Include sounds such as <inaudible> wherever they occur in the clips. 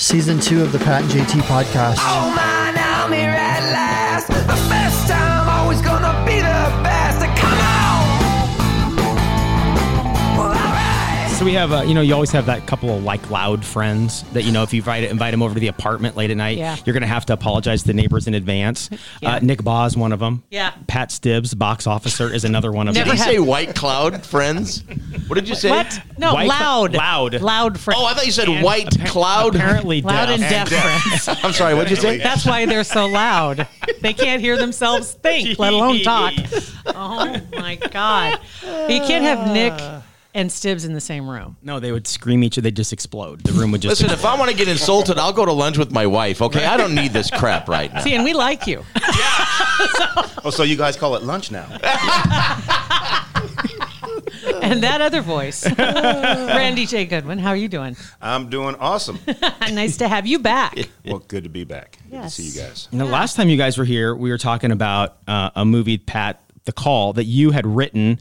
Season two of the Pat and JT podcast. Oh So we have, uh, you know, you always have that couple of like loud friends that you know if you invite invite them over to the apartment late at night, Yeah. you're going to have to apologize to the neighbors in advance. <laughs> Yeah. Uh, Nick Baugh is one of them. Yeah. Pat Stibbs, box officer, is another one of Never them. Did you say white cloud friends? What did you say? What? No, White- loud. loud. Loud friends. Oh, I thought you said white cloud. Apparently, Loud deaf. and deaf friends. <laughs> I'm sorry. What did you say? <laughs> That's why they're so loud. They can't hear themselves think, let alone talk. Oh my God. You can't have Nick and Stibbs in the same room. No, they would scream each other. They'd just explode. The room would just. Listen, if I want to get insulted, I'll go to lunch with my wife. Okay, I don't need this crap right now. See, and we like you. <laughs> <laughs> Oh, so you guys call it lunch now? <laughs> And that other voice, Randy J. Goodwin. How are you doing? I'm doing awesome. nice to have you back. Well, good to be back. Good to see you guys. The know, last time you guys were here, we were talking about uh, a movie, Pat, The Call, that you had written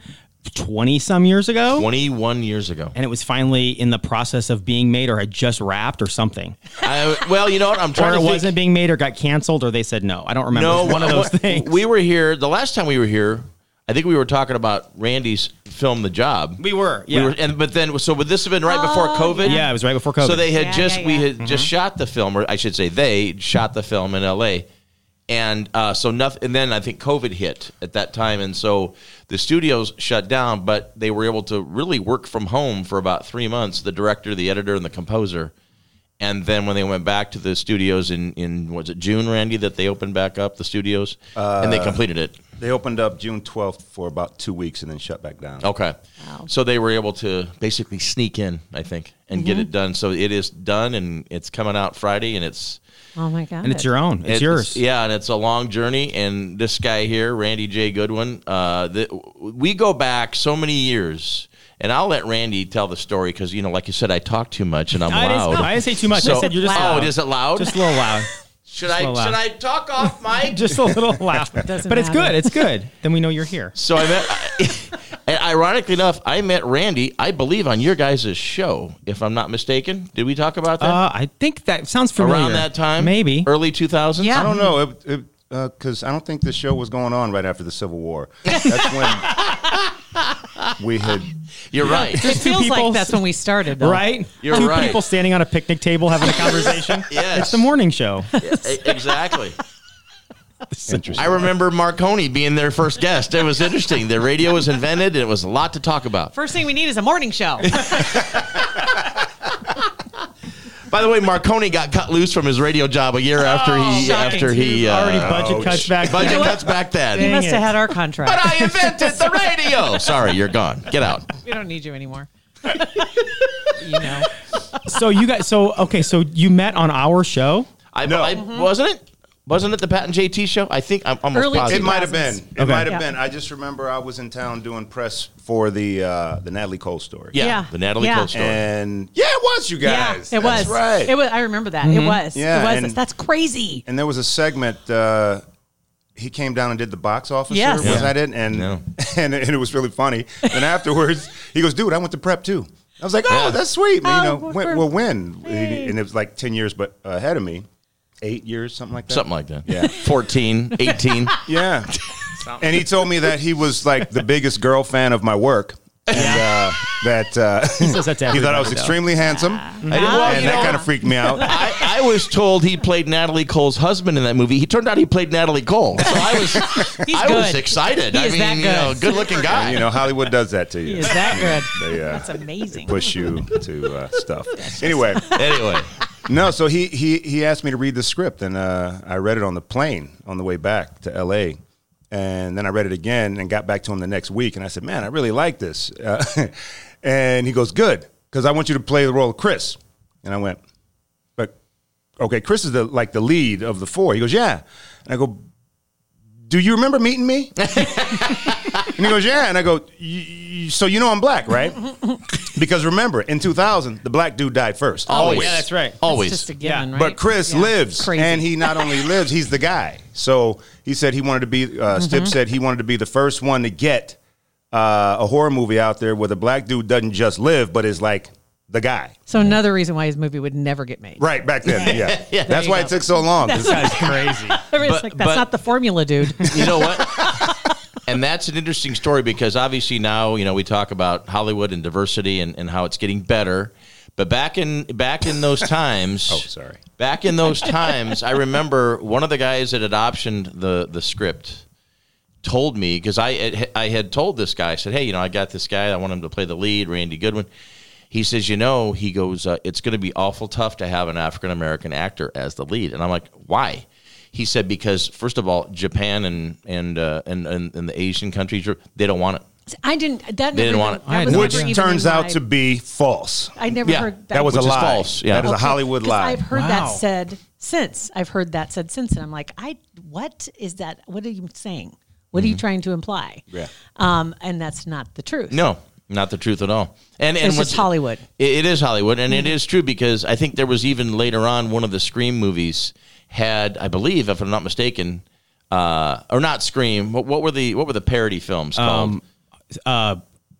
20 some years ago. 21 years ago. And it was finally in the process of being made or had just wrapped or something. I, well, you know what? I'm Or trying it to wasn't being made or got canceled or they said no. I don't remember. No, one of those things. We were here the last time we were here. I think we were talking about Randy's film, The Job. We were, We yeah. were, and but then so would this have been right before oh, COVID? yeah, it was right before COVID. So they had Yeah, just yeah, we yeah. had just mm-hmm. shot the film, or I should say, they shot the film in L.A. And uh, so nothing. And then I think COVID hit at that time, and so the studios shut down. But they were able to really work from home for about three months. The director, the editor, and the composer. And then when they went back to the studios in in was it June, Randy, that they opened back up the studios and they completed it. They opened up June 12th for about two weeks and then shut back down. Okay. wow. So they were able to basically sneak in, I think, and get it done. So it is done and it's coming out Friday and it's Oh my God. and it's your own. It's, yours. Yeah, and it's a long journey. And this guy here, Randy J. Goodwin, uh, the, we go back so many years. And I'll let Randy tell the story because, you know, like you said, I talk too much and I'm I loud. didn't, I didn't say too much. I said you're just Oh, loud. is it loud? Just a little loud. <laughs> should a I little loud. should I talk off <laughs> mic? Just a little loud. Doesn't but it's good. It's good. Then we know you're here. So I met, and <laughs> ironically enough, I met Randy, I believe, on your guys' show, if I'm not mistaken. Did we talk about that? Uh, I think that sounds familiar. Around that time? Maybe. Early 2000s? Yeah. I don't know. It, it, because I don't think the show was going on right after the Civil War. <laughs> That's when we had. You're right. it feels people- like that's when we started, though. Right? You're Two right. people standing on a picnic table having a <laughs> conversation. Yes. It's the morning show. <laughs> E- exactly. Interesting. I remember Marconi being their first guest. It was interesting. The radio was invented, and it was a lot to talk about. First thing we need is a morning show. <laughs> By the way, Marconi got cut loose from his radio job a year after he shocking. after he uh, Already budget cuts back. budget then. cuts back then. he Dang must it. have had our contract. But I invented the <laughs> radio. Sorry, you're gone. Get out. we don't need you anymore. <laughs> you know. So you guys. So okay. So you met on our show. I, No. I wasn't it. Wasn't it the Pat and JT show? I think I'm almost Early positive. It might have been. It Okay. might have Yeah. been. I just remember I was in town doing press for the uh, the Natalie Cole story. Yeah, Yeah. the Natalie Yeah. Cole story. And yeah, it was you guys. Yeah, it was. That's right. It was. I remember that. It was. Yeah, it was. and- That's crazy. and there was a segment. Uh, he came down and did the box officer. Yes. Was Yeah. that it? And, No. and <laughs> and it was really funny. And afterwards, he goes, "Dude, I went to prep too." I was like, "Oh, that's sweet." Oh, you know, well, when, for- well, when? Hey. And it was like ten years, but ahead of me, eight years, something like that. Something like that. Yeah. <laughs> 14, 18. <laughs> Yeah. and he told me that he was like the biggest girl fan of my work. And uh, that uh, says that to <laughs> he thought I everybody, was though. extremely handsome, well, and you that know- kind of freaked me out. I, I was told he played Natalie Cole's husband in that movie. He turned out he played Natalie Cole. So I was He's I was good. excited. He I is mean, that you know, good. good looking guy. you know, Hollywood does that to you. Is that good? They uh, That's amazing. push you to uh, stuff. Anyway, Anyway, no. So he he he asked me to read the script, and uh, I read it on the plane on the way back to L.A. And then I read it again and got back to him the next week, and I said, "Man, I really like this." Uh, <laughs> and he goes, "Good, because I want you to play the role of Chris." And I went, "But okay, Chris is the like the lead of the four. He goes, yeah. And I go, do you remember meeting me? <laughs> and he goes, yeah. And I go, "Y- y- so you know I'm black, right? because remember, in 2000, the black dude died first. Always. Yeah, that's right. Always. It's just a given, Yeah. right? But Chris Yeah. lives, Crazy. and he not only lives, he's the guy. So he said he wanted to be. Uh, Mm-hmm. Stibbs said he wanted to be the first one to get uh, a horror movie out there where the black dude doesn't just live, but is like the guy. So another reason why his movie would never get made. Right back then, yeah. <laughs> Yeah, That's why you it took so long. That's this guy's crazy. <laughs> It's But- like, that's but- not the formula, dude. <laughs> you know what? and that's an interesting story because obviously now you know we talk about Hollywood and diversity and, and how it's getting better. But back in back in those times, Oh, sorry. Back in those times, I remember one of the guys that had optioned the the script told me because I had- I had told this guy I said, hey, you know, I got this guy. I want him to play the lead, Randy Goodwin. He says, you know, he goes, uh, it's going to be awful tough to have an African American actor as the lead, and I'm like, why? He said because first of all, Japan and and uh, and, and and the Asian countries they don't want it. I didn't. That They didn't never want it. that I no which never idea. even turns out my- to be false. I never Yeah, heard that. That was Which a is lie. false, yeah. That is a Okay, Hollywood 'cause lie. I've heard Wow. that said since. I've heard that said since, and I'm like, I what is that? What are you saying? What are you trying to imply? Yeah. Um, and that's not the truth. No, not the truth at all. And and It's what's- Hollywood. It, it is Hollywood, and it is true because I think there was even later on one of the Scream movies had, I believe, if I'm not mistaken, uh, or not Scream. What, what were the what were the parody films called? Um, uh,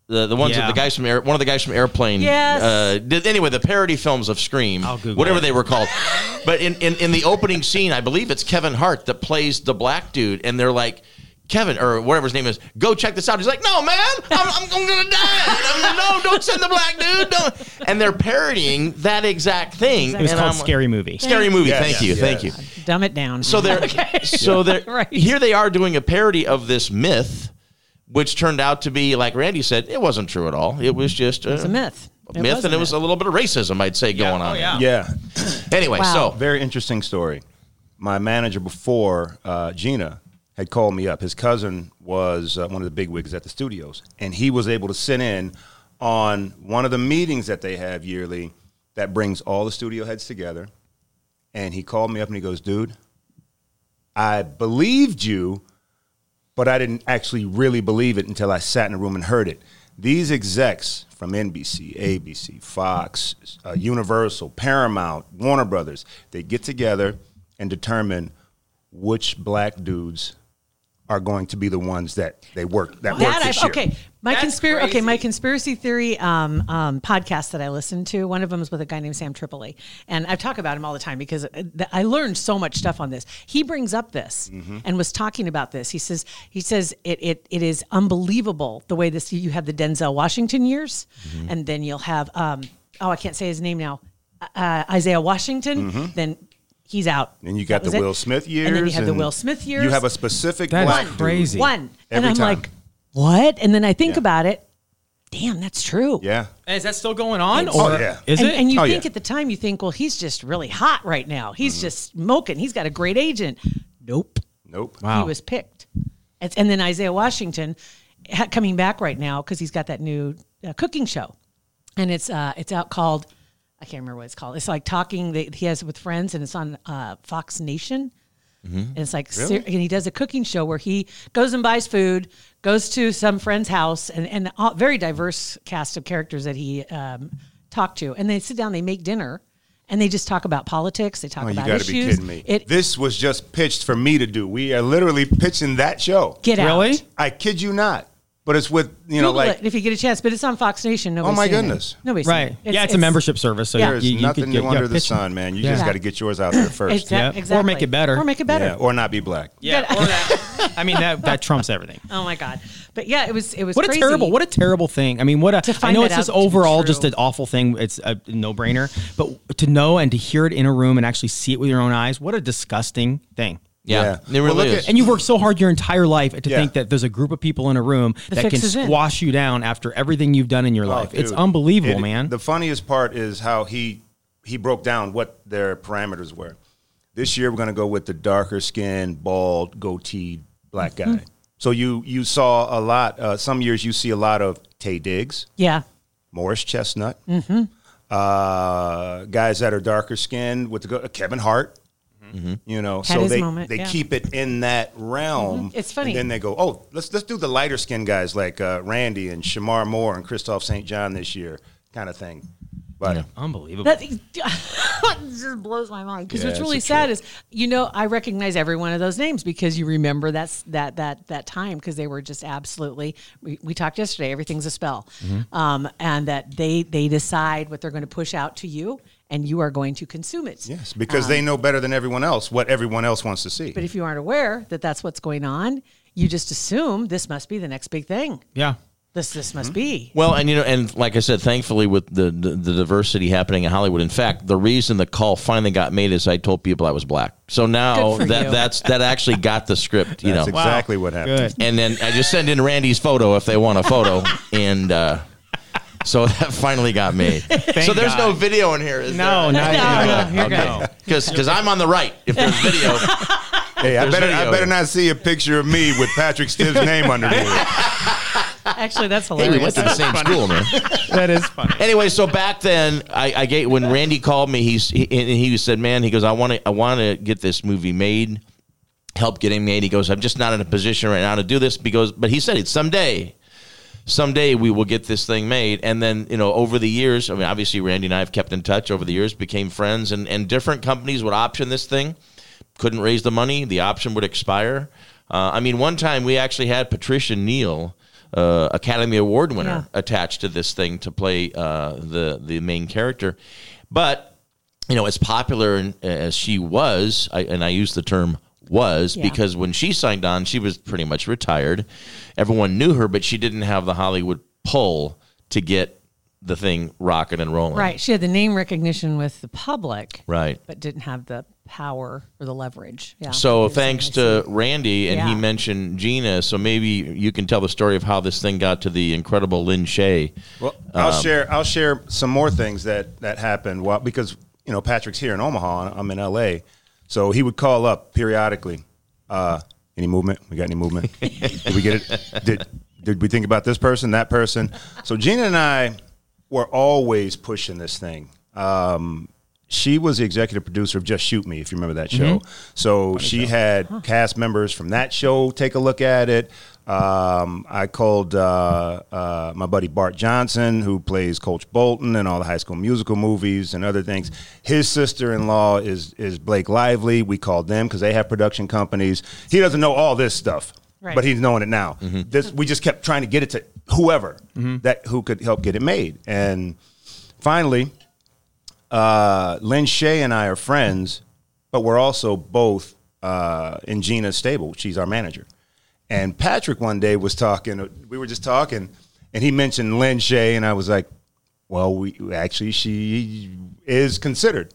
the the ones yeah. that the guys from Air, one of the guys from Airplane. Yes. Uh, did, anyway, the parody films of Scream, I'll Google whatever it. they were called. <laughs> but in, in in the opening scene, I believe it's Kevin Hart that plays the black dude, and they're like. Kevin or whatever his name is, go check this out. He's like, no, man, I'm, I'm, I'm gonna die. I'm, no, don't send the black dude. Don't. And they're parodying that exact thing. it was And called I'm- Scary Movie. Scary movie. Yes, thank you, yes. thank you. Dumb it down. So they're <laughs> so <laughs> they're Right. here. They are doing a parody of this myth, which turned out to be like Randy said, it wasn't true at all. It was just a, it's a myth. a myth, and it was a little bit of racism, I'd say, going on. Oh, yeah. yeah. Anyway, Wow. so Very interesting story. My manager before uh, Gina had called me up. His cousin was uh, one of the big wigs at the studios, and he was able to sit in on one of the meetings that they have yearly that brings all the studio heads together. And he called me up and he goes, "Dude, I believed you, but I didn't actually really believe it until I sat in a room and heard it. These execs from NBC, ABC, Fox, uh, Universal, Paramount, Warner Brothers, they get together and determine which black dudes are going to be the ones that they work that work That this I, year. okay, my conspiracy. Okay, my conspiracy theory um, um, podcast that I listened to. One of them is with a guy named Sam Tripoli, and I talk about him all the time because uh, I learned so much stuff on this. He brings up this Mm-hmm. and was talking about this. He says he says it it, it is unbelievable the way this. You have the Denzel Washington years, Mm-hmm. and then you'll have um, oh I can't say his name now, uh, Isaiah Washington. Then. He's out. And you got That was the it. Will Smith years. and then you have the Will Smith years. You have a specific That is black dude. crazy. one. and Every I'm time. like, what? And then I think Yeah. about it. Damn, that's true. Yeah. Is that still going on? It's- or Oh, yeah. is and, it? and you Oh, think yeah. at the time, you think, well, he's just really hot right now. He's Mm-hmm. just smoking. He's got a great agent. Nope. Nope. wow. He was picked. It's, and then Isaiah Washington ha- coming back right now because he's got that new uh, cooking show, and it's uh, it's out called I can't remember what it's called. It's like talking that he has with friends, and it's on uh, Fox Nation. And it's like, ser- and he does a cooking show where he goes and buys food, goes to some friend's house, and and a very diverse cast of characters that he um, talked to, and they sit down, they make dinner, and they just talk about politics. They talk Oh, you about got to be issues. kidding me. It this was just pitched for me to do. We are literally pitching that show. get out. Really? I kid you not. But it's with, you know, Google like it if you get a chance, but it's on Fox Nation. Nobody's Oh, my seen it. goodness. Nobody's seen Right. it. yeah, it's, a membership service. So Yeah. there's you, you nothing could get, new under the pitch- sun, man. You Yeah. just got to get yours out there first. Exa- Yeah. Or exactly. make it better. Or make it better. Yeah, or not be black. Yeah. Or that. <laughs> I mean, that that trumps everything. Oh my god! But yeah, it was it was What crazy. a terrible, what a terrible thing. I mean, what a, To I find know that it's just out to be overall true. just an awful thing. It's a no brainer, but to know and to hear it in a room and actually see it with your own eyes, what a disgusting thing. Yeah, Yeah. it Well, really look is. at- And you've worked so hard your entire life to Yeah. think that there's a group of people in a room The that can is in. squash you down after everything you've done in your Oh, life. it's unbelievable, It- man. The funniest part is how he he broke down what their parameters were. This year we're going to go with the darker skin, bald, goatee black guy. Mm-hmm. So you you saw a lot. Uh, some years you see a lot of Taye Diggs, Yeah, Morris Chestnut, uh, guys that are darker skinned with the go- Kevin Hart. You know, Had so they moment, they yeah. keep it in that realm. Mhm. It's funny. And then they go, oh, let's let's do the lighter skinned guys like uh, Randy and Shemar Moore and Kristoff St. John this year, kind of thing. But Unbelievable. That <laughs> just blows my mind because Yeah, what's really sad trip. is you know I recognize every one of those names because you remember that's that that that time because they were just absolutely. We, we talked yesterday. Everything's a spell, Mm-hmm. um, and that they they decide what they're going to push out to you, and you are going to consume it. yes, because they know better than everyone else what everyone else wants to see. But if you aren't aware that that's what's going on, you just assume this must be the next big thing. yeah. This this Mm-hmm. must be. Well, and you know, and like I said, thankfully with the, the the diversity happening in Hollywood. In fact, the reason the call finally got made is I told people I was black. So now that you. that's that actually got the script. You That's know, exactly what happened. Good. and then I just send in Randy's photo if they want a photo, <laughs> and uh, so <laughs> that finally got me. <laughs> so there's no video in here, is No, there? not No, no, you're because I'm on the right. If there's <laughs> video, Hey, I There's better I better not see a picture of me with Patrick Stibbs' name underneath. Actually, that's hey, hilarious. we went to the same school, man. That is funny. anyway, so back then, I, I get when Randy called me. He's he, and he said, "Man, he goes, I want to I want to get this movie made, help getting made." He goes, "I'm just not in a position right now to do this." Because, but he said it's someday. Someday we will get this thing made, and then you know, over the years, I mean, obviously Randy and I have kept in touch over the years, became friends, and and different companies would option this thing, couldn't raise the money, the option would expire. Uh, I mean, one time we actually had Patricia Neal, uh, Academy Award winner, Yeah. attached to this thing to play uh, the the main character, but you know, as popular as she was, I, and I use the term was Yeah. because when she signed on, she was pretty much retired. Everyone knew her, but she didn't have the Hollywood pull to get the thing rocking and rolling. Right. She had the name recognition with the public, Right. but didn't have the power or the leverage. Yeah. So thanks to Randy, and he mentioned Gina. So maybe you can tell the story of how this thing got to the incredible Lin Shaye. Well, I'll Um, share. I'll share some more things that that happened. While because you know Patrick's here in Omaha, I'm in L.A., so he would call up periodically. Uh, any movement? We got any movement? did we get it? Did did we think about this person, that person? So Gina and I were always pushing this thing. Um, she was the executive producer of Just Shoot Me, if you remember that show. So she had cast members from that show take a look at it. Um, I called uh, uh, my buddy Bart Johnson, who plays Coach Bolton in all the High School Musical movies and other things. His sister-in-law is is Blake Lively. We called them because they have production companies. He doesn't know all this stuff, Right. but he's knowing it now. This we just kept trying to get it to whoever that who could help get it made, and finally, uh, Lin Shaye and I are friends, but we're also both uh, in Gina's stable. She's our manager. And Patrick one day was talking. We were just talking, and he mentioned Lin Shaye, and I was like, "Well, we actually she is considered."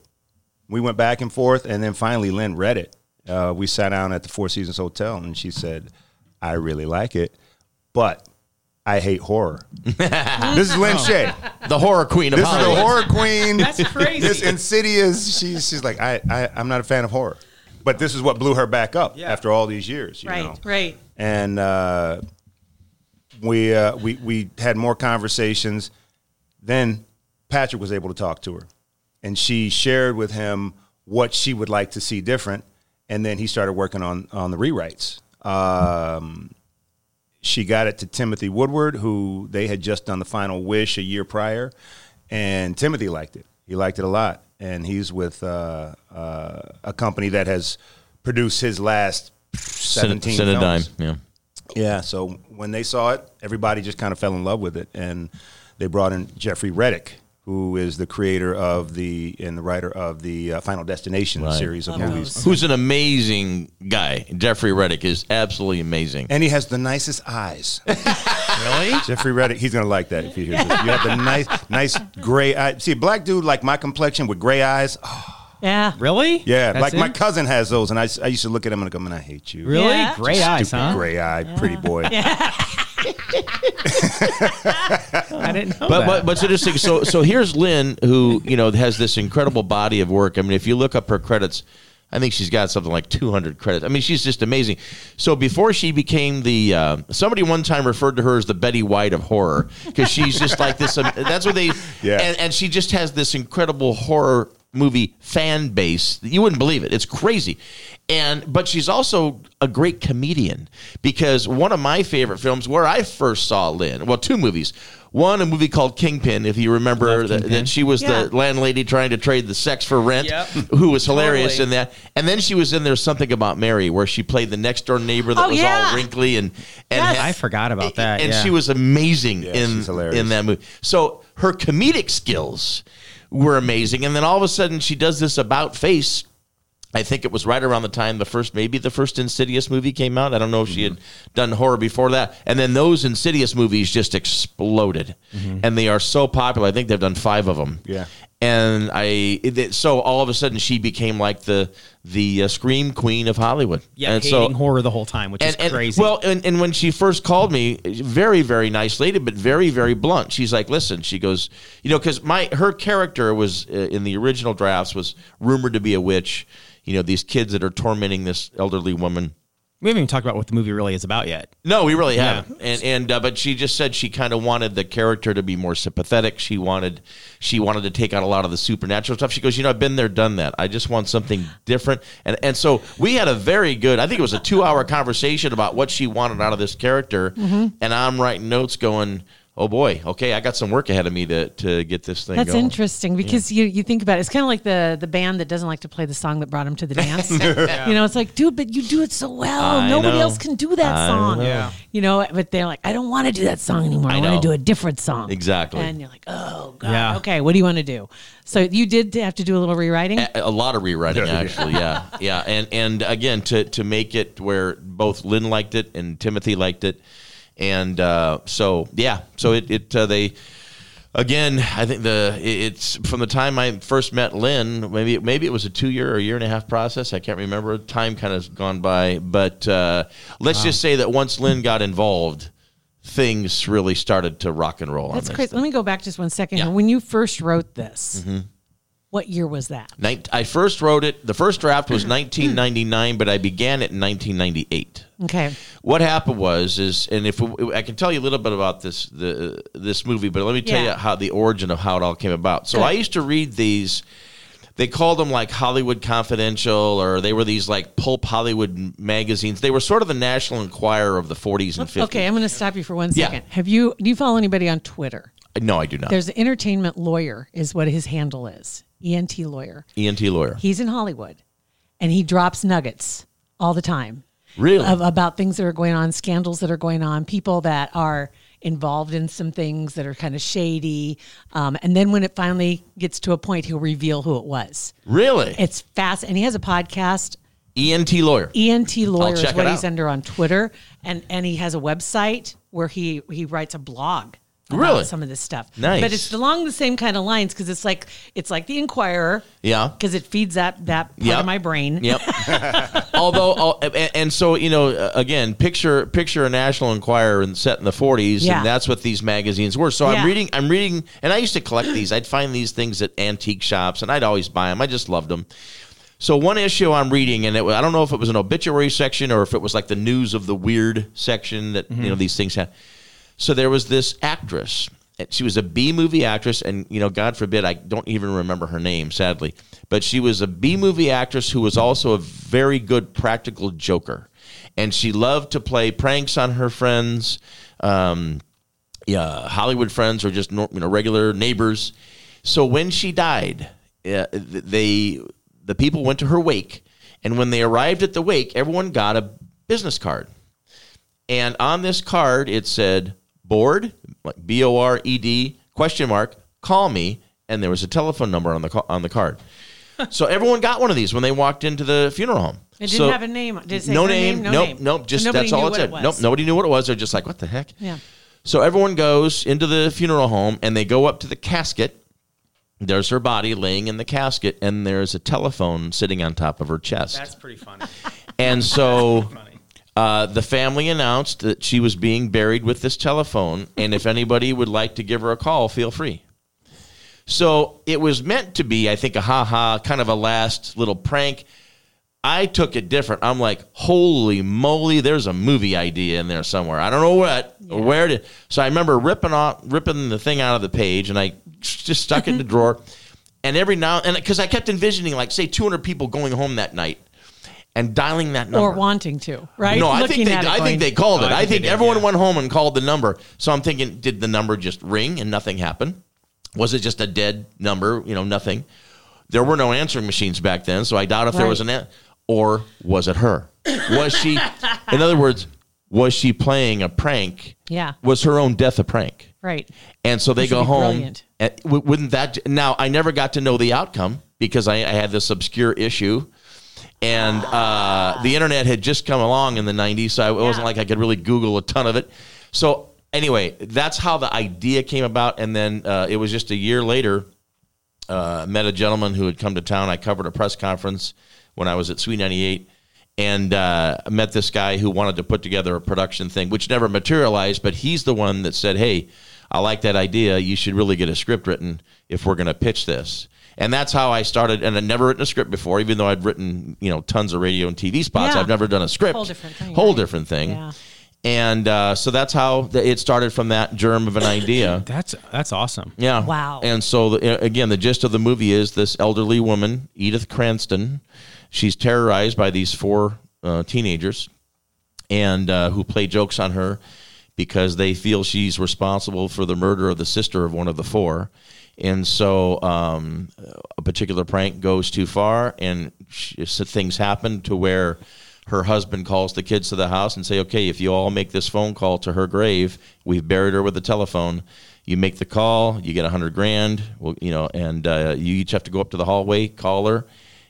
We went back and forth, and then finally Lin read it. Uh, we sat down at the Four Seasons Hotel, and she said, "I really like it, but." I hate horror. <laughs> this is Lin Shaye. The horror queen of This is the horror queen. That's crazy. This insidious. She's she's like I, I I'm not a fan of horror, but this is what blew her back up after all these years. You Right. know? Right. And uh, we uh, we we had more conversations. Then Patrick was able to talk to her, and she shared with him what she would like to see different. And then he started working on on the rewrites. Um, she got it to Timothy Woodward, who they had just done the final wish a year prior, and Timothy liked it. He liked it a lot, and he's with uh, uh, a company that has produced his last seventeen Cinedyne, films. yeah. Yeah, so when they saw it, everybody just kind of fell in love with it, and they brought in Jeffrey Reddick, who is the creator of the and the writer of the uh, Final Destination Right. series of Love movies. Who's an amazing guy. Jeffrey Reddick is absolutely amazing. And he has the nicest eyes. <laughs> Really? Jeffrey Reddick, he's gonna like that if he hears this. You have the nice, nice gray eye. See, a black dude like my complexion with gray eyes. Oh, Yeah. Really? yeah, That's like my cousin has those, and I, I used to look at him and go, "Man, I hate you." Really? Yeah. Gray eyes, huh? gray eyed, pretty boy. <laughs> I didn't know But, that. but but it's interesting. So so here's Lin, who you know has this incredible body of work. I mean, if you look up her credits, I think she's got something like 200 credits. I mean, she's just amazing. So before she became the, uh, somebody one time referred to her as the Betty White of horror because she's just like this. Um, <laughs> that's what they, Yeah. and, and she just has this incredible horror movie fan base. You wouldn't believe it. It's crazy. And but she's also a great comedian because one of my favorite films where I first saw Lin, well, two movies. One, a movie called Kingpin, if you remember that, that she was Yeah. the landlady trying to trade the sex for rent, Yep. who was hilarious Totally. in that. And then she was in There's Something About Mary, where she played the next door neighbor that Oh, was yeah. all wrinkly and and Yes. had- I forgot about that. and yeah. she was amazing Yeah, in in that movie. So her comedic skills were amazing, and then all of a sudden she does this about face. I think it was right around the time the first, maybe the first Insidious movie came out. I don't know if she had done horror before that. And then those Insidious movies just exploded, mm-hmm. and they are so popular. I think they've done five of them. Yeah. And I, it, so all of a sudden she became like the the uh, scream queen of Hollywood. yeah, and hating so horror the whole time, which is and, and- crazy. Well, and, and when she first called me, very very nice lady, but very very blunt. She's like, "Listen," she goes, "You know, because my her character was uh, in the original drafts was rumored to be a witch. You know, these kids that are tormenting this elderly woman." We haven't even talked about what the movie really is about yet. No, we really Yeah. haven't. And and uh, but she just said she kind of wanted the character to be more sympathetic. She wanted she wanted to take out a lot of the supernatural stuff. She goes, you know, I've been there, done that. I just want something different. And and so we had a very good. I think it was a two hour conversation about what she wanted out of this character. Mm-hmm. And I'm writing notes, going, oh boy, okay, I got some work ahead of me to to get this thing. That's going. interesting because you, you think about it. It's kind of like the the band that doesn't like to play the song that brought him to the <laughs> dance. You know, it's like, dude, but you do it so well. I Nobody know. else can do that I song. know. Yeah. You know, but they're like, I don't want to do that song anymore. I, I want to do a different song. Exactly. And you're like, oh god. Yeah. Okay, what do you want to do? So you did have to do a little rewriting. A, a lot of rewriting, actually. Yeah, <laughs> yeah, and and again to to make it where both Lin liked it and Timothy liked it, and uh, so yeah, so it it uh, they. Again, I think the it's from the time I first met Lin. Maybe maybe it was a two year or year and a half process. I can't remember. Time kind of gone by, but uh, let's just say that once Lin got involved, things really started to rock and roll. That's crazy. Let me go back just one second. Yeah. When you first wrote this, Mm-hmm. What year was that? Nin- I first wrote it. The first draft was <clears throat> 1999, but I began it in 1998. Okay. What happened was is, and if we, I can tell you a little bit about this the this movie, but let me tell Yeah. you how the origin of how it all came about. So. I used to read these. They called them like Hollywood Confidential, or they were these like pulp Hollywood magazines. They were sort of the National Enquirer of the 40s and 50s. Okay, I'm going to stop you for one Yeah. second. Have you do you follow anybody on Twitter? no, I do not. There's an entertainment lawyer is what his handle is. ENT lawyer. ENT lawyer. He's in Hollywood and he drops nuggets all the time. Really? Of, about things that are going on, scandals that are going on, people that are involved in some things that are kind of shady. Um, and then when it finally gets to a point, he'll reveal who it was. really? It's fast. And he has a podcast. ENT lawyer. ENT lawyer is what he's under on Twitter, and and he has a website where he he writes a blog. Really? some of this stuff, Nice. but it's along the same kind of lines because it's like it's like the Inquirer, Yeah. because it feeds that that part Yep. of my brain. Yep. <laughs> Although, uh, and, and so you know, again, picture picture a National Enquirer and set in the '40s, Yeah. and that's what these magazines were. So Yeah. I'm reading, I'm reading, and I used to collect these. I'd find these things at antique shops, and I'd always buy them. I just loved them. So one issue I'm reading, and it, I don't know if it was an obituary section or if it was like the news of the weird section that you know these things have. So there was this actress. She was a B movie actress, and you know, God forbid, I don't even remember her name, sadly. But she was a B movie actress who was also a very good practical joker, and she loved to play pranks on her friends, um, yeah, Hollywood friends or just you know regular neighbors. So when she died, uh, they the people went to her wake, and when they arrived at the wake, everyone got a business card. And on this card, it said board, like B O R E D question mark, call me, and there was a telephone number on the ca- on the card. so everyone got one of these when they walked into the funeral home. It didn't So- have a name. Did it say no her name, name? No nope, name. nope. Just So nobody that's all knew it what said. it was. Nope, nobody knew what it was. They're just like, what the heck? Yeah. So everyone goes into the funeral home and they go up to the casket. There's her body laying in the casket, and there's a telephone sitting on top of her chest. That's pretty funny. And so uh, the family announced that she was being buried with this telephone, and if anybody would like to give her a call, feel free. So it was meant to be, I think, a ha ha, kind of a last little prank. I took it different. I'm like, holy moly, there's a movie idea in there somewhere. I don't know what or where to. So I remember ripping off, ripping the thing out of the page, and I just stuck it in the <laughs> drawer. And every now and because I kept envisioning, like, say, 200 people going home that night, and dialing that number or wanting to, right? no, I Looking think they, I going, think they called it. Oh, I I think think, they did, everyone yeah. went home and called the number. So I'm thinking, did the number just ring and nothing happened? Was it just a dead number? You know, nothing. There were no answering machines back then, so I doubt if there was an. Right. An- or was it her? Was she? in other words, was she playing a prank? Yeah. Was her own death a prank? Right. And so they Which go home. brilliant. And w- wouldn't that now? I never got to know the outcome because I, I had this obscure issue, and uh, the internet had just come along in the '90s, so it wasn't like I could really Google a ton of it. So anyway, that's how the idea came about, and then uh, it was just a year later. Uh, met a gentleman who had come to town. I covered a press conference when I was at Sweet 98 and uh, met this guy who wanted to put together a production thing, which never materialized. But he's the one that said, "Hey, I like that idea. You should really get a script written if we're going to pitch this." And that's how I started. And I'd never written a script before, even though I'd written you know tons of radio and TV spots. Yeah. I've never done a script. Whole different thing, Whole right? different thing. Yeah. And uh, so that's how th- it started from that germ of an <coughs> idea. That's that's awesome. Yeah. Wow. And so the, again, the gist of the movie is this elderly woman, Edith Cranston. She's terrorized by these four uh, teenagers, and uh, who play jokes on her because they feel she's responsible for the murder of the sister of one of the four. And so um, a particular prank goes too far, and she, things happen to where her husband calls the kids to the house and say, "Okay, if you all make this phone call to her grave, we've buried her with a telephone. You make the call, you get a hundred grand. Well, you know, and uh, you each have to go up to the hallway, call her."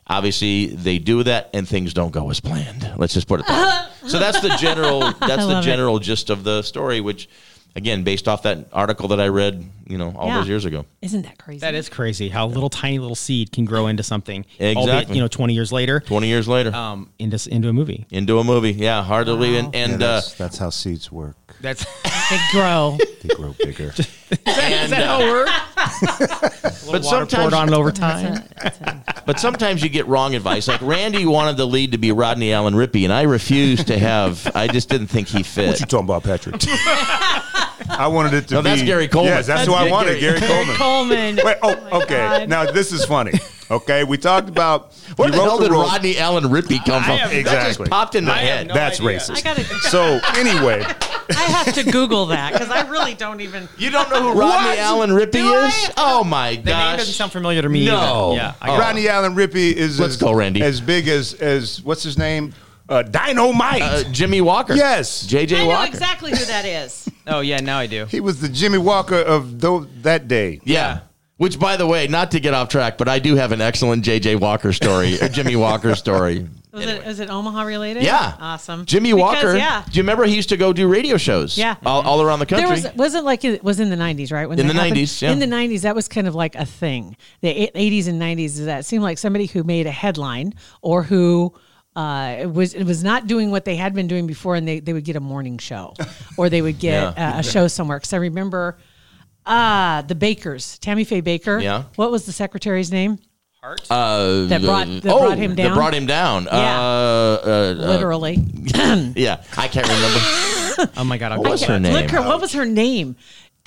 Obviously, they do that, and things don't go as planned. Let's just put it that way. <laughs> So that's the general. That's the love it. general gist of the story, which, again, based off that article that I read, you know, all Yeah. those years ago. Isn't that crazy? That is crazy how a little tiny little seed can grow into something. albeit, Exactly. you know, 20 years later, Twenty years later, um, into into a movie. into a movie. Yeah, hard to believe. And, Yeah, and uh, that's, that's how seeds work. That's <laughs> They grow. They grow bigger. <laughs> and, uh, it works. <laughs> but Water sometimes poured on it over time. But sometimes you get wrong advice. Like Randy wanted the lead to be Rodney Allen Rippy, and I refused to have. I just didn't think he fit. what you talking about, Patrick? I wanted it to No, be. that's Gary Coleman. Yes, that's, That's who I wanted, Gary, Coleman. Coleman. Wait, oh, oh okay. God. Now this is funny. Okay, we talked about. <laughs> Where the hell did role- Rodney Allen Rippy come from? have- That Exactly. just popped in my I have head. no That's idea. racist. I gotta. So anyway, <laughs> I have to Google that because I really don't even. you don't know who Rodney Allen Rippy Do I? is? Oh my The name doesn't sound familiar to me. No. either. Yeah. I got. Rodney Allen Rippy is Let's as, go, Randy. as big as as what's his name? Uh, Dynamite. Uh, Jimmie Walker. yes, J.J. Walker. I know Walker. exactly who that is. <laughs> Oh yeah, now I do. he was the Jimmie Walker of tho- that day. Yeah. Which, by the way, not to get off track, but I do have an excellent J.J. Walker story, <laughs> or Jimmie Walker story. Was it? Is it Omaha related? Yeah. Awesome. Jimmy Because, Walker. Yeah. Do you remember he used to go do radio shows? Yeah. All, all around the country. There was wasn't like it was in the nineties, right? When In that the happened? 90s, yeah. In the nineties, that was kind of like a thing. The eighties and nineties is that seemed like somebody who made a headline or who uh, it was it was not doing what they had been doing before, and they, they would get a morning show <laughs> or they would get Yeah. uh, a show somewhere. Because I remember ah the Bakkers, Tammy Faye Bakker. Yeah. What was the secretary's name? Hart. Uh, That brought- that oh, brought him down. That brought him down. Yeah. Uh, uh, uh, Literally. <clears throat> yeah, I can't remember. <laughs> Oh my god. I'll What was her name? Look, her, what was her name?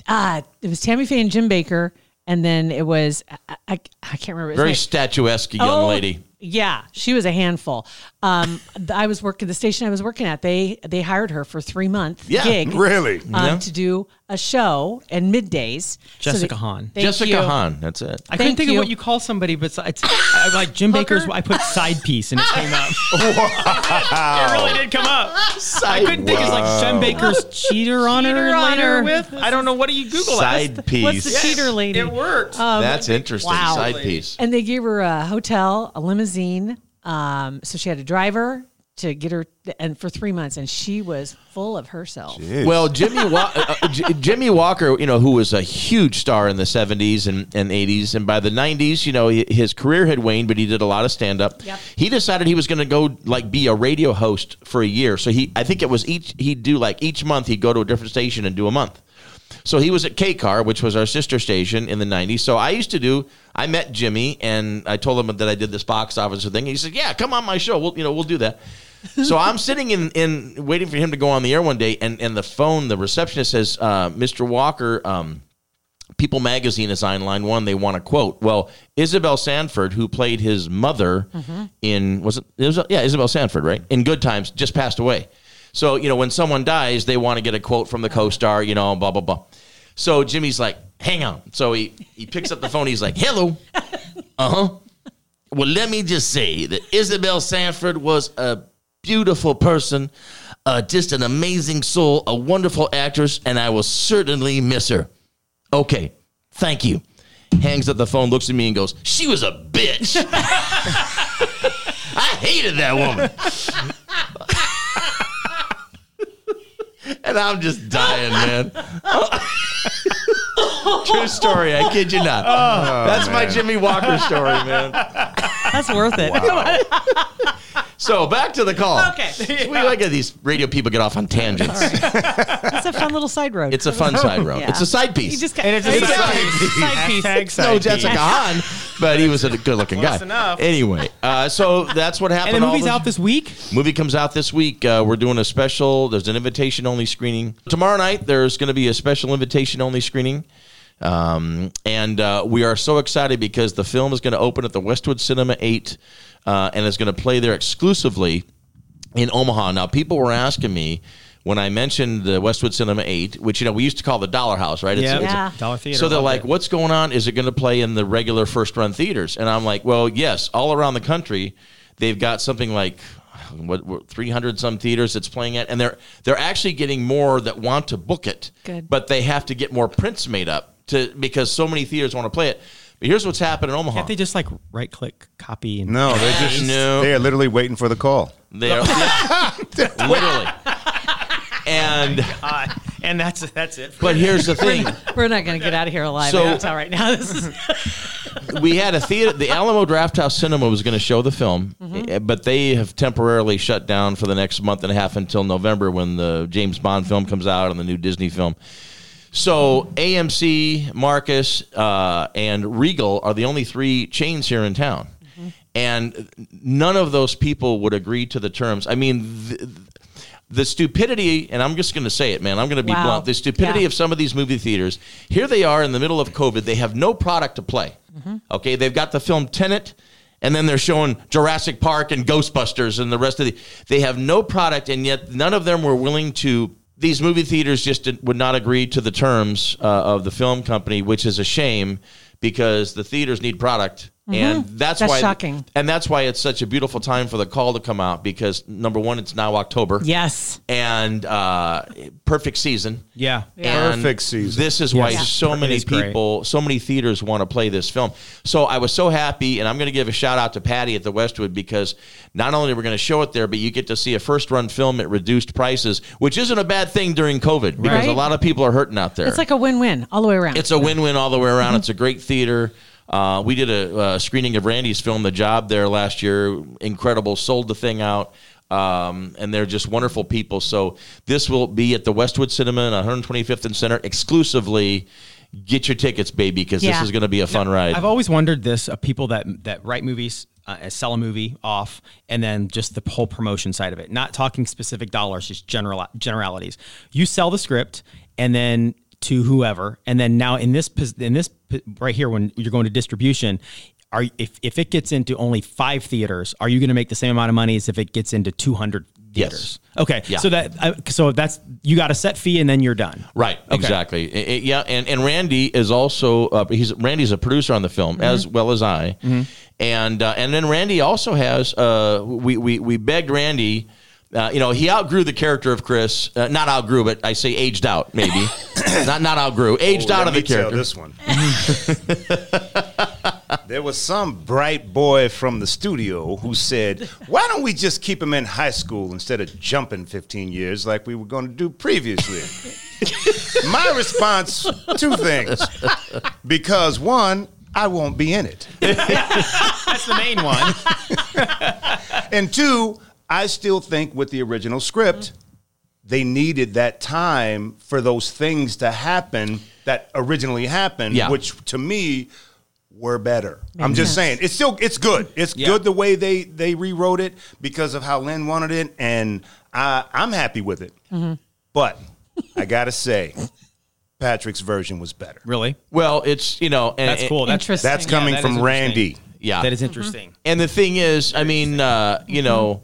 Uh, it was Tammy Faye and Jim Bakker, and then it was I, I, I can't remember. Very name. statuesque young Oh, lady. Yeah, she was a handful. Um, I was working the station I was working at. They they hired her for three month Yeah, gig, Really? um, Yeah. to do a show and middays. Jessica they- Hahn. Jessica you. Hahn. That's it. I couldn't think you. of what you call somebody besides I, like Jim Bakker's. I put side piece and it came up. <laughs> wow. it really did come up. I couldn't think of like Jim Bakker's cheater on her Cheater and on later her. with. I don't know. What do you Google? Side that? piece. What's the cheater lady? It worked. Um, That's interesting. wow. Side piece. And they gave her a hotel, a limousine. Um, so she had a driver to get her, and for three months, and she was full of herself. Well, Jimmy Wa- uh, uh, J- Jimmie Walker, you know, who was a huge star in the 70s and, and 80s, and by the 90s, you know, his career had waned, but he did a lot of stand up. Yep. He decided he was going to go like be a radio host for a year. So he, I think it was each he'd do like each month he'd go to a different station and do a month. So he was at KCAR, which was our sister station in the 90s. So I used to do, I met Jimmie and I told him that I did this box officer thing. He said, Yeah, come on my show. We'll, you know, we'll do that. <laughs> so I'm sitting in, in waiting for him to go on the air one day, and, and the phone, the receptionist says, uh, Mr. Walker, um, People Magazine is on line one. They want a quote. Well, Isabel Sanford, who played his mother in was it, it was, yeah Isabel Sanford right in Good Times, just passed away. So you know when someone dies, they want to get a quote from the co-star. You know, blah blah blah. So Jimmie's like, "Hang on." So he he picks up the phone. He's like, "Hello." Uh huh. Well, let me just say that Isabel Sanford was a beautiful person, uh, just an amazing soul, a wonderful actress, and I will certainly miss her. Okay, thank you. Hangs up the phone, looks at me, and goes, She was a bitch. <laughs> I hated that woman. <laughs> and I'm just dying, man. <laughs> True <laughs> story. I kid you not. That's my Jimmie Walker story, <laughs> man. That's worth it. So back to the call. Okay. We like it, these radio people get off on tangents. That's a fun little side road. It's a fun side road. Yeah. It's a side piece. You just got, And it's a It's side piece. Side piece. Side no piece. Jessica Hahn, but he was a good-looking guy. Close enough. Anyway, uh, so that's what happened. And the all movie's this- out this week. Movie comes out this week. Uh, we're doing a special. There's an invitation only screening tomorrow night. There's going to be a special invitation only screening, um, and uh, we are so excited because the film is going to open at the Westwood Cinema Eight, uh, and is going to play there exclusively in Omaha. Now, people were asking me when I mentioned the Westwood Cinema Eight, which you know we used to call the Dollar House, right? Yeah. it's a- Yeah. Dollar Theater. so they're like, it. "What's going on? Is it going to play in the regular first run theaters?" And I'm like, "Well, yes, all around the country, they've got something like what, what 300 some theaters it's playing at, and they're they're actually getting more that want to book it, Good. but they have to get more prints made up to because so many theaters want to play it. But here's what's happened in Omaha. Can't they just like right click, copy, and No, they're <laughs> just No. they're literally waiting for the call. They're <laughs> literally, and Uh, and that's that's it. but here's the thing. We're not going to get out of here alive. So- I can tell right now. This is <laughs> we had a theater. The Alamo Draft House Cinema was going to show the film, eh, but they have temporarily shut down for the next month and a half until November when the James Bond film comes out and the new Disney film. So AMC, Marcus, uh, and Regal are the only three chains here in town, and none of those people would agree to the terms. I mean. th- the stupidity, and I'm just going to say it, man. I'm going to be Wow. blunt. The stupidity Yeah. of some of these movie theaters. Here they are in the middle of COVID. They have no product to play. Okay, they've got the film Tenet, and then they're showing Jurassic Park and Ghostbusters and the rest of the. They have no product, and yet none of them were willing to. These movie theaters just did- would not agree to the terms uh, of the film company, which is a shame because the theaters need product. And that's, That's why, shocking. and that's why it's such a beautiful time for the call to come out because number one, it's now October yes. and uh, perfect season. yeah, And Perfect season. This is why Yes. so It many is great. people, so many theaters want to play this film. So I was so happy, and I'm going to give a shout out to Patty at the Westwood because not only we're going to show it there, but you get to see a first run film at reduced prices, which isn't a bad thing during COVID because a lot of people are hurting out there. It's like a win-win all the way around. It's a win-win all the way around. It's a great theater. Uh, we did a, uh screening of Randy's film, The Job, there last year. Incredible. Sold the thing out. Um, and they're just wonderful people. So this will be at the Westwood Cinema in 125th and Center exclusively. Get your tickets, baby, because this is going to be a fun ride. I've always wondered this of people that that write movies, uh, sell a movie off, and then just the whole promotion side of it. Not talking specific dollars, just general generalities. You sell the script, and then to whoever, and then now in this in this right here when you're going to distribution. Are if, if it gets into only five theaters, are you going to make the same amount of money as if it gets into 200 theaters? Okay, Yeah. so that uh, so that's you got a set fee and then you're done. Right, Okay. exactly. I- I- yeah, and, and Randy is also uh, he's Randy's a producer on the film Mm-hmm. as well as I, and uh, and then Randy also has uh, we we we begged Randy. Uh, you know, he outgrew the character of Chris. Uh, not outgrew, but I say aged out, maybe. <coughs> not not outgrew, aged Oh, out let of the me tell character. this one. <laughs> there was some bright boy from the studio who said, "Why don't we just keep him in high school instead of jumping 15 years like we were going to do previously?" <laughs> My response: two things. Because one, I won't be in it, <laughs> That's the main one. and two, I still think with the original script. they needed that time for those things to happen that originally happened, Yeah. which to me were better. I'm just sense. saying, it's still it's good. It's Yeah. good the way they they rewrote it because of how Lin wanted it, and I, I'm happy with it. Mm-hmm. But I gotta say, Patrick's version was better. Really? Well, it's you know, and, That's cool. That's Interesting. That's coming that is from. Randy. Yeah, That is interesting. And the thing is, I mean, uh, you know,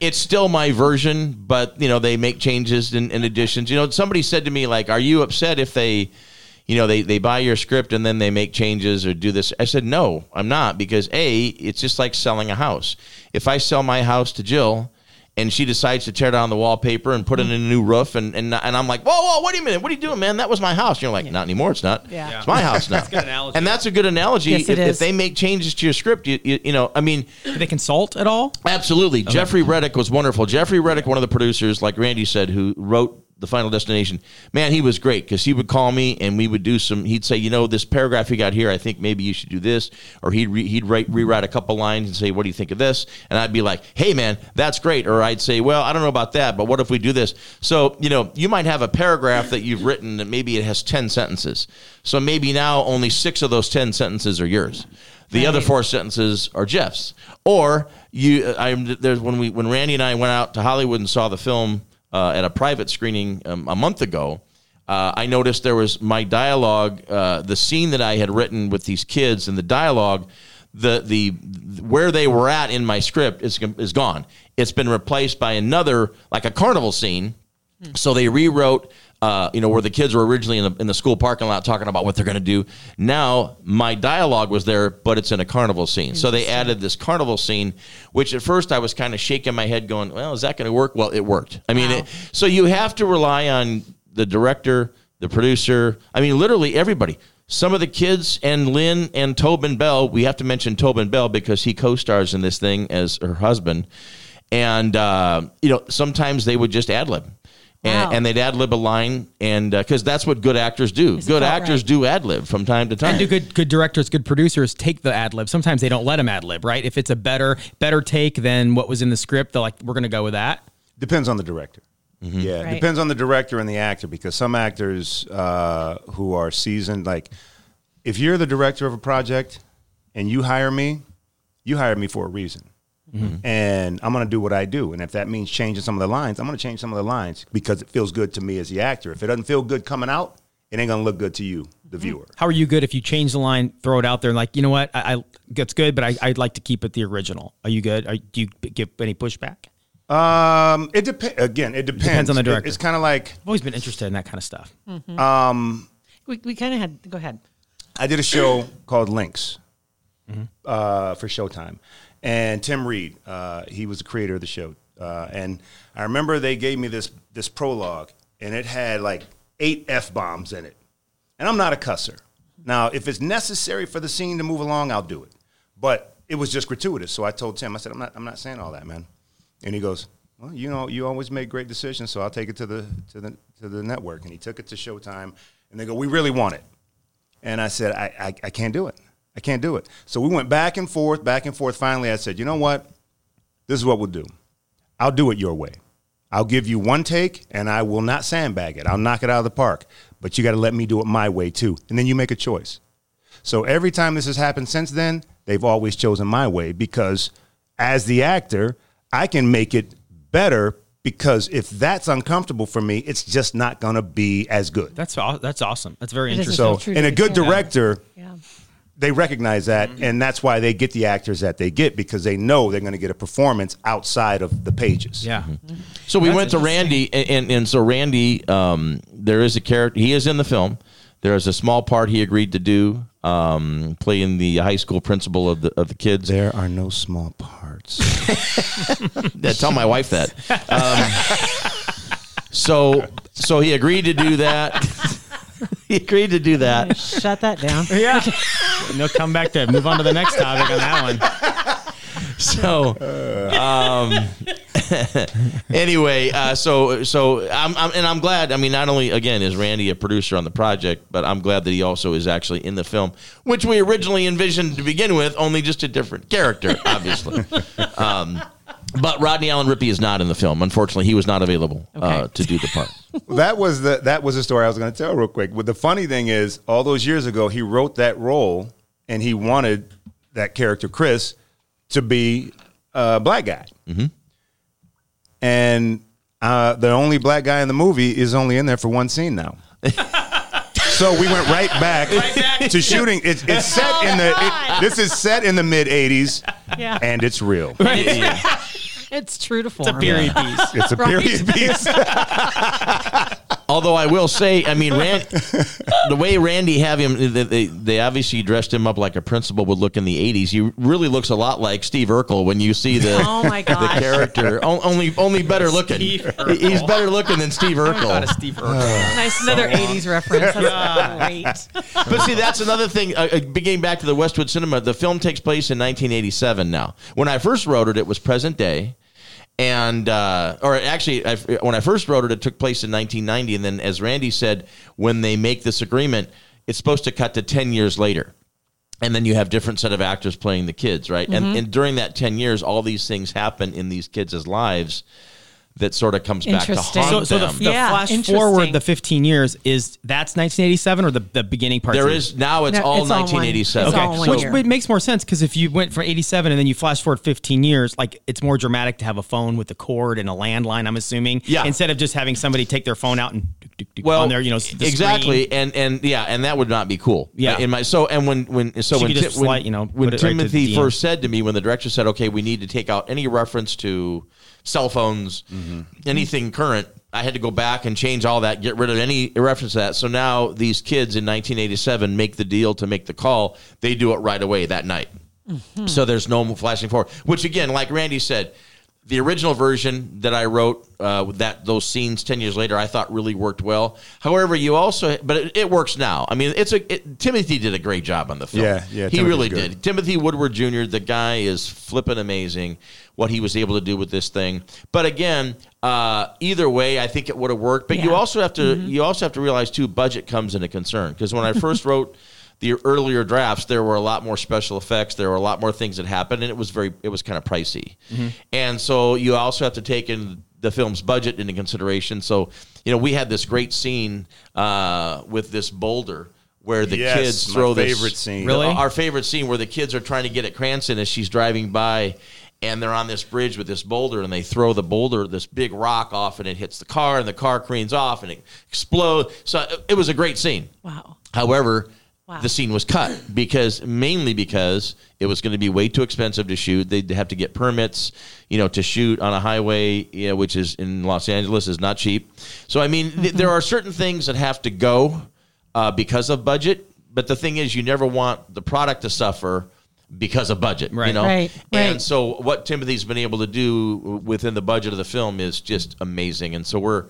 it's still my version, but you know, they make changes and, and additions. You know, somebody said to me, like, "Are you upset if they, you know, they they buy your script and then they make changes or do this?" I said, "No, I'm not because a, it's just like selling a house. If I sell my house to Jill." And she decides to tear down the wallpaper and put in a new roof, and, and and I'm like, whoa, whoa, wait a minute, what are you doing, man? That was my house. And you're like, not anymore, it's not. Yeah. It's my house <laughs> now. a good analogy. And that's a good analogy. Yes, if, it if is. they make changes to your script, you, you, you know, I mean, Did they consult at all? Absolutely. Jeffrey Reddick was wonderful. Jeffrey Reddick, one of the producers, like Randy said, who wrote The Final Destination, man, he was great because he would call me and we would do some, he'd say, you know, this paragraph you got here, I think maybe you should do this. Or he'd, re, he'd write, rewrite a couple lines and say, what do you think of this? And I'd be like, hey, man, that's great. Or I'd say, well, I don't know about that, but what if we do this? So, you know, you might have a paragraph that you've written that maybe it has 10 sentences. So maybe now only six of those 10 sentences are yours. The other four sentences are Jeff's. Or you, uh, I there's when we when Randy and I went out to Hollywood and saw the film uh, at a private screening um, a month ago. Uh, I noticed there was my dialogue, uh, the scene that I had written with these kids, and the dialogue, the the where they were at in my script is is gone. It's been replaced by another like a carnival scene. So they rewrote, uh, you know, where the kids were originally in the, in the school parking lot talking about what they're going to do. Now my dialogue was there, but it's in a carnival scene. So they added this carnival scene, which at first I was kind of shaking my head, going, "Well, is that going to work?" Well, it worked. I mean, it, so you have to rely on the director, the producer. I mean, literally everybody. Some of the kids and Lin and Tobin Bell. We have to mention Tobin Bell because he co-stars in this thing as her husband. And uh, you know, sometimes they would just ad lib and, Wow. and they'd ad lib a line, and because that's what good actors do. Is Good actors right? do ad lib from time to time. And do good good directors, good producers take the ad lib. Sometimes they don't let them ad lib, right? If it's a better better take than what was in the script, they're like, we're going to go with that. Depends on the director. Yeah, Right. depends on the director and the actor because some actors uh, who are seasoned, like if you're the director of a project and you hire me, you hired me for a reason. Mm-hmm. And I'm going to do what I do. And if that means changing some of the lines, I'm going to change some of the lines because it feels good to me as the actor. If it doesn't feel good coming out, it ain't going to look good to you, the mm-hmm. viewer. How are you good if you change the line, throw it out there, and like, you know what, I, I it's good, but I, I'd like to keep it the original. Are you good? Are, do you give any pushback? Um, it depends. Again, it depends. Depends on the It- director. it's kind of like I've always been interested in that kind of stuff. Mm-hmm. Um, we, we kind of had. Go ahead. I did a show called Linc's uh, for Showtime, and Tim Reid, uh, he was the creator of the show, uh, and I remember they gave me this this prologue, and it had like eight f bombs in it, and I'm not a cusser. Now, if it's necessary for the scene to move along, I'll do it, but it was just gratuitous. So I told Tim, I said, I'm not I'm not saying all that, man, and he goes. Well, you know, you always make great decisions, so I'll take it to the to the to the network. And he took it to Showtime, and they go, "We really want it." And I said, I, I, I can't do it. I can't do it. So we went back and forth, back and forth. Finally, I said, you know what? This is what we'll do. I'll do it your way. I'll give you one take and I will not sandbag it. I'll knock it out of the park. But you got to let me do it my way too. And then you make a choice. So every time this has happened since then, they've always chosen my way because as the actor, I can make it better because if that's uncomfortable for me, it's just not going to be as good. That's aw- that's awesome. That's very It interesting. feel So, true and a good character. director, Yeah. They recognize that, Mm-hmm. and that's why they get the actors that they get because they know they're going to get a performance outside of the pages. Yeah. So we That's went to Randy, and, and, and so Randy, um, there is a character. He is in the film. There is a small part he agreed to do, um, playing the high school principal of the of the kids. There are no small parts. <laughs> Yeah, tell my wife that. Um, <laughs> so so he agreed to do that. <laughs> he agreed to do that. Shut that down. <laughs> Yeah. and they'll come back to move on to the next topic on that one. So, um, <laughs> anyway, uh, so so I'm, I'm and I'm glad. I mean, not only again is Randy a producer on the project, but I'm glad that he also is actually in the film, which we originally envisioned to begin with, only just a different character, obviously. um, But Rodney Allen Rippy is not in the film. Unfortunately, he was not available uh, to do the part. <laughs> that was the that was the story I was going to tell real quick. But the funny thing is, all those years ago, he wrote that role, and he wanted that character Chris to be a black guy. Mm-hmm. And uh, the only black guy in the movie is only in there for one scene now. <laughs> so we went right back, to shooting. It's, it's set in the. it- this is set in the mid '80s, Yeah. and it's real. It's true to form. It's a <laughs> period piece. It's a period piece. Although I will say, I mean, Rand, the way Randy have him, they, they, they obviously dressed him up like a principal would look in the '80s. He really looks a lot like Steve Urkel when you see the Oh my <laughs> the character. O- only only <laughs> better looking. Steve He- Urkel. He's better looking than Steve Thought of Urkel. Steve Urkel. Nice, another '80s reference. That's great. But see, that's another thing. Uh, uh, getting back to the Westwood Cinema, the film takes place in 1987. Now, when I first wrote it, it was present day. And uh, or actually, I, when I first wrote it, it took place in 1990. And then, as Randy said, when they make this agreement, it's supposed to cut to 10 years later. And then you have different set of actors playing the kids, right? And, and during that 10 years, all these things happen in these kids' lives that sort of comes back to haunt So, so the, them. the Yeah, flash forward the 15 years is that's 1987 or the, the beginning part? there is now it's No, all it's all one- 1987. it's all Okay, one which year. it makes more sense because if you went from 87 and then you flash forward 15 years, like it's more dramatic to have a phone with a cord and a landline. I'm assuming, Yeah. instead of just having somebody take their phone out and well, on there, you know, the exactly, screen. and and yeah, and that would not be cool. Yeah. in my so and when when so You when, could just Ti- when you know, when put it right Timothy first said to me when the director said, "Okay, we need to take out any reference to cell phones, Mm-hmm. anything current." I had to go back and change all that, get rid of any reference to that. So now these kids in 1987 make the deal to make the call. They do it right away that night. Mm-hmm. So there's no flashing forward. Which again, like Randy said, the original version that I wrote, uh, with that those scenes ten years later, I thought really worked well. However, you also, but it, it works now. I mean, it's a it, Timothy did a great job on the film. Yeah, yeah, he Timothy's really good. did. Timothy Woodward Jr. The guy is flipping amazing. What he was able to do with this thing, but again, uh, either way, I think it would have worked. But you also have to you also have to realize too, budget comes into concern because when I first <laughs> wrote the earlier drafts, there were a lot more special effects. There were a lot more things that happened, and it was very it was kind of pricey. And so you also have to take in the film's budget into consideration. So you know we had this great scene uh, with this boulder. Where the Yes, kids my throw this scene. Really? our favorite scene where the kids are trying to get at Cranston as she's driving by and they're on this bridge with this boulder and they throw the boulder this big rock off and it hits the car and the car careens off and it explodes so it- it was a great scene Wow. however Wow. the scene was cut because mainly because it was going to be way too expensive to shoot they'd have to get permits you know to shoot on a highway you know, which is in los angeles is not cheap so i mean th- there are certain things that have to go uh, because of budget. But the thing is, you never want the product to suffer because of budget. right. You Right. know, Right, and right. so what Timothy's been able to do within the budget of the film is just amazing. And so we're.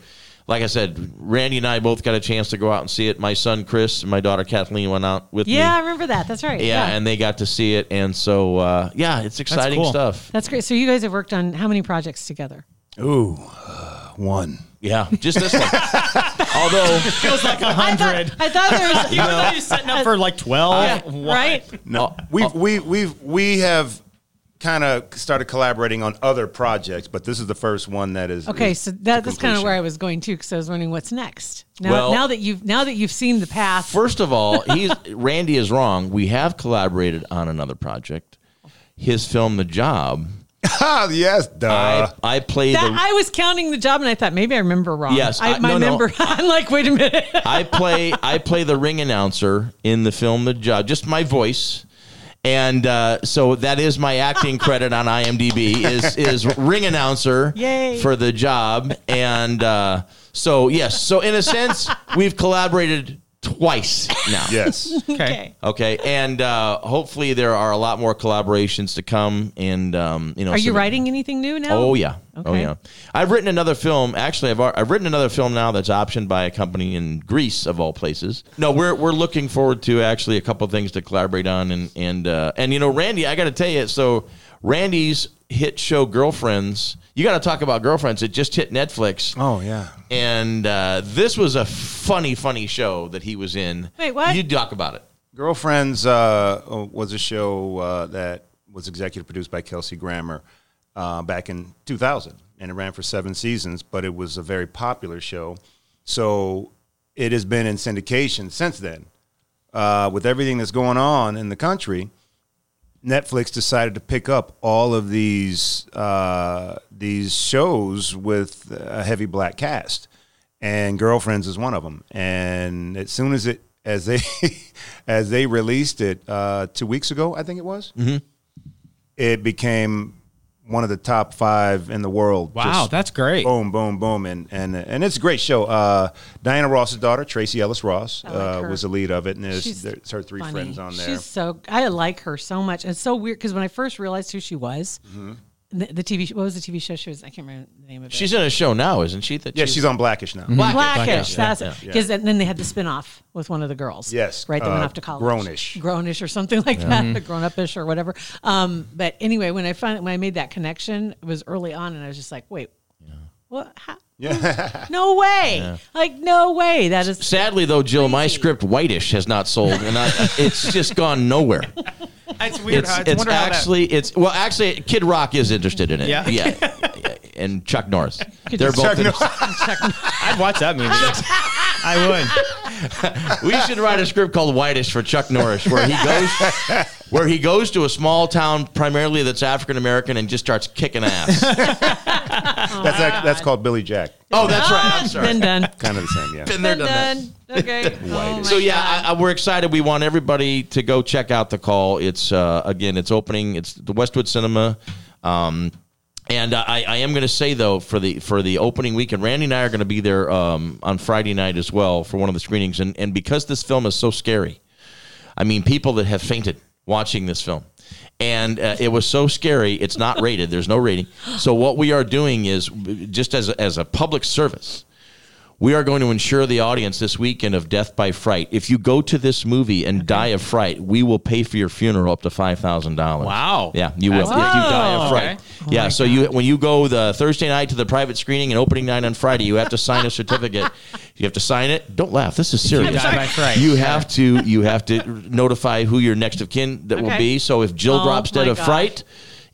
Like I said, Randy and I both got a chance to go out and see it. My son Chris and my daughter Kathleen went out with me. Yeah, I remember that. That's right. Yeah, and they got to see it, and so uh, yeah, it's exciting cool. stuff. that's great. So you guys have worked on how many projects together? Ooh, uh, one. Yeah, just this one. <laughs> Although it feels like a I thought, hundred. I thought there was. You know, you're setting up for like 12. Yeah, right? No, we've we we've we have kind of started collaborating on other projects, but this is the first one that is Okay, is so that, that's kind of where I was going to because I was wondering what's next. Now, Well- now that you've now that you've seen the path, First of all, he's Randy is wrong. We have collaborated on another project. His film, The Job. Ah, <laughs> yes, duh. I I play that, the I was counting the job and I thought maybe I remember wrong. Yes, I, I- my no, no. member. <laughs> I'm like, wait a minute. I play I play the ring announcer in the film The Job. Just my voice. And uh, so that is my acting credit on IMDb is is ring announcer Yay. for the job. And uh, so yes, so in a sense we've collaborated twice now. yes. <laughs> Okay. Okay, and uh, hopefully there are a lot more collaborations to come. And um, you know, Are so you that- writing anything new now? Oh yeah, oh Okay. yeah. I've written another film. Actually, I've I've written another film now that's optioned by a company in Greece of all places. No, we're we're looking forward to actually a couple of things to collaborate on, and and uh, and you know, Randy, I got to tell you, so Randy's hit show Girlfriends. You got to talk about Girlfriends. It just hit Netflix. Oh yeah. And uh, this was a funny, funny show that he was in. Wait, what? You talk about it. Girlfriends uh, was a show uh, that was executive produced by Kelsey Grammer. uh, back in 2000, and it ran for seven seasons. But it was a very popular show, so it has been in syndication since then. Uh, with everything that's going on in the country, Netflix decided to pick up all of these uh, these shows with a heavy black cast, and Girlfriends is one of them. And as soon as it as they <laughs> as they released it uh, two weeks ago, I think it was, it became one of the top five in the world. Wow, Just that's great. Boom, boom, boom, and and and it's a great show. Uh, Diana Ross's daughter, Tracee Ellis Ross, like uh, was the lead of it, and there's, She's there's her three funny. friends on there. She's so I like her so much. It's so weird because when I first realized who she was, Mm-hmm. The, the TV sh- what was the TV show she was? I can't remember the name of it. She's in a show now, isn't she? That yeah, she's on Blackish now. Blackish. Blackish, yeah, That's yeah, because then they had the spin-off with one of the girls. Yes, right. That went uh, off to college. Grownish. Grownish or something <laughs> like that. Grown upish or whatever. Um, but anyway, when I found when I made that connection, it was early on, and I was just like, wait, what? How? Yeah. <laughs> No way! Like no way! That is Sadly, though, Jill, my Crazy. script Whitish has not sold, and I, it's just gone nowhere. <laughs> It's weird. It's, how, it's that- actually it's well, actually, Kid Rock is interested in it. Yeah, yeah. <laughs> and Chuck Norris. They're both. Chuck interested. <laughs> I'd watch that movie. <laughs> I would. We should write a script called Whitish for Chuck Norris, where he goes, where he goes to a small town primarily that's African American and just starts kicking ass. <laughs> That's act- that's called Billy Jack. Oh, that's right. I'm sorry. been done. Kind of the same, yeah. Been there, Been done that. done. Okay. Oh, So yeah, I, I, we're excited. We want everybody to go check out the call. It's uh, again, it's opening. It's the Westwood Cinema. Um, and I, I am going to say though for the for the opening weekend, Randy and I are going to be there um, on Friday night as well for one of the screenings. And and because this film is so scary, I mean, people that have fainted watching this film. And uh, it was so scary. It's not rated. There's no rating. So what we are doing is just as as a public service, we are going to ensure the audience this weekend of Death by Fright. If you go to this movie and die of fright, we will pay for your funeral up to five thousand dollars. Wow. Yeah, you will if you die of fright. Okay. Oh yeah, so you when you go the Thursday night to the private screening and opening night on Friday, you have to sign a certificate. You have to sign it. Don't laugh. This is serious. die by fright. You have to you have to notify who your next of kin that will be. So if Jill Oh, drops dead of gosh. fright.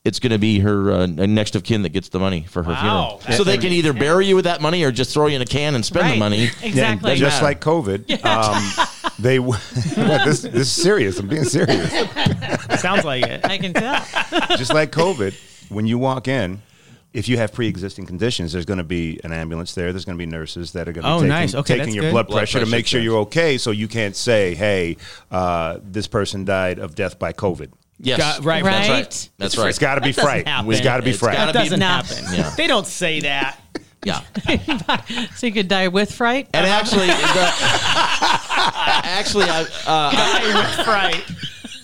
It's going to be her uh, next of kin that gets the money for her Wow. funeral. So they can either bury you with that money or just throw you in a can and spend the money. <laughs> Exactly. just matter. like COVID, um, they w- <laughs> this this is serious. I'm being serious. <laughs> Sounds like it. I can tell. just like COVID, when you walk in, if you have pre-existing conditions, there's going to be an ambulance there. There's going to be nurses that are going to be Oh, taking, nice. Okay, taking your good. blood Blood pressure, to make sure you're okay. So you can't say, "Hey, uh, this person died of death by COVID." Yes, Got- right, That's right. right. That's right. It's got to be fright. happen. It's got to be It's fright. gotta That doesn't No. happen. Yeah. They don't say that. <laughs> Yeah. <laughs> so you could die with fright. And actually, the, <laughs> actually, I, uh, Die with fright.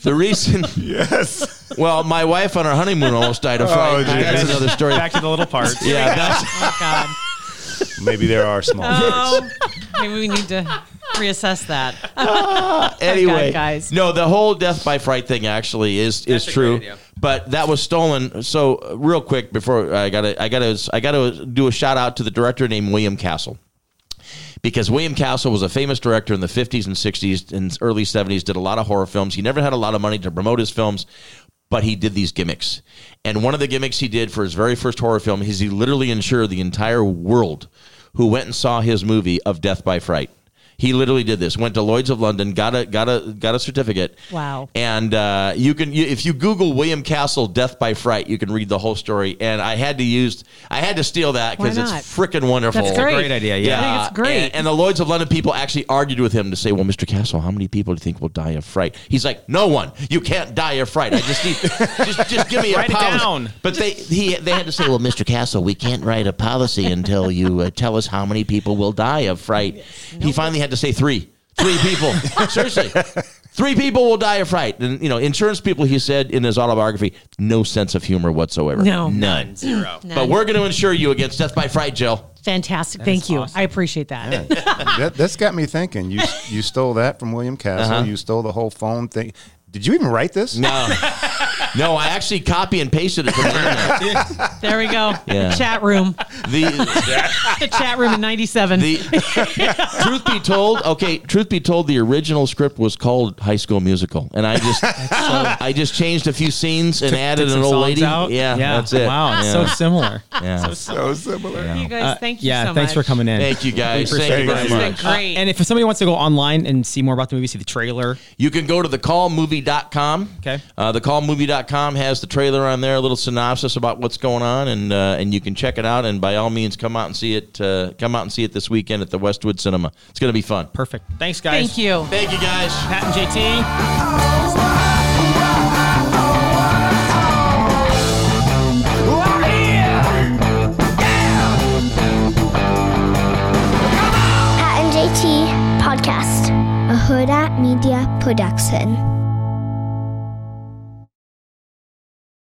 the reason, yes. well, my wife on our honeymoon almost died of Oh, fright. geez. that's another story. Back to the little parts. Yeah, that's, Oh God. Maybe there are small parts. Oh, maybe we need to reassess that. <laughs> <laughs> anyway, guys. No, the whole death by fright thing actually is is a true. great idea. But that was stolen. So uh, real quick before I got to I got to I got to do a shout out to the director named William Castle. Because William Castle was a famous director in the 50s and 60s and early 70s, did a lot of horror films. He never had a lot of money to promote his films, but he did these gimmicks. And one of the gimmicks he did for his very first horror film is he literally ensured the entire world who went and saw his movie of Death by Fright. He literally did this. Went to Lloyd's of London, got a got a got a certificate. Wow. And uh, you can you, if you Google William Castle Death by Fright, you can read the whole story. And I had to use I had to steal that because it's not? freaking wonderful. That's great. Great idea. Yeah. I think it's great. And, and the Lloyd's of London people actually argued with him to say, "Well, Mr. Castle, how many people do you think will die of fright?" He's like, "No one. You can't die of fright. I just need <laughs> just just give me a Write it policy." down. But they he they had to say, "Well, Mr. Castle, we can't write a policy until you uh, tell us how many people will die of fright." He finally had to say three. Three people. <laughs> Seriously. Three people will die of fright. And, you know, insurance people, he said in his autobiography, no sense of humor whatsoever. No. None. Zero. But we're going to insure you against death by fright, Jill. Fantastic. Thank you. I appreciate that. <laughs> that, that's got me thinking. You you stole that from William Castle. Uh-huh. You stole the whole phone thing. Did you even write this? No. <laughs> No, I actually copy and pasted it from the internet. <laughs> There we go. Yeah. The chat room. The, The chat room in '97. the <laughs> truth be told, okay, truth be told, the original script was called High School Musical, and I just I just changed a few scenes and added Took an old lady. out. Yeah, that's it. Wow, Yeah. so similar. Yeah. So similar. you guys, Uh, thank you yeah, so thanks much. for coming in. Thank you guys. We Thank appreciate you it. very This has been much. great. And if somebody wants to go online and see more about the movie, see the trailer. You can go to thecallmovie.com. Okay. Uh, thecallmovie.com has the trailer on there, a little synopsis about what's going on, and uh, and you can check it out. And by all means, come out and see it. Uh, come out and see it this weekend at the Westwood Cinema. It's going to be fun. Perfect. Thanks, guys. Thank you. Thank you, guys. Pat and JT. Pat and JT Podcast, a Huda Media Production.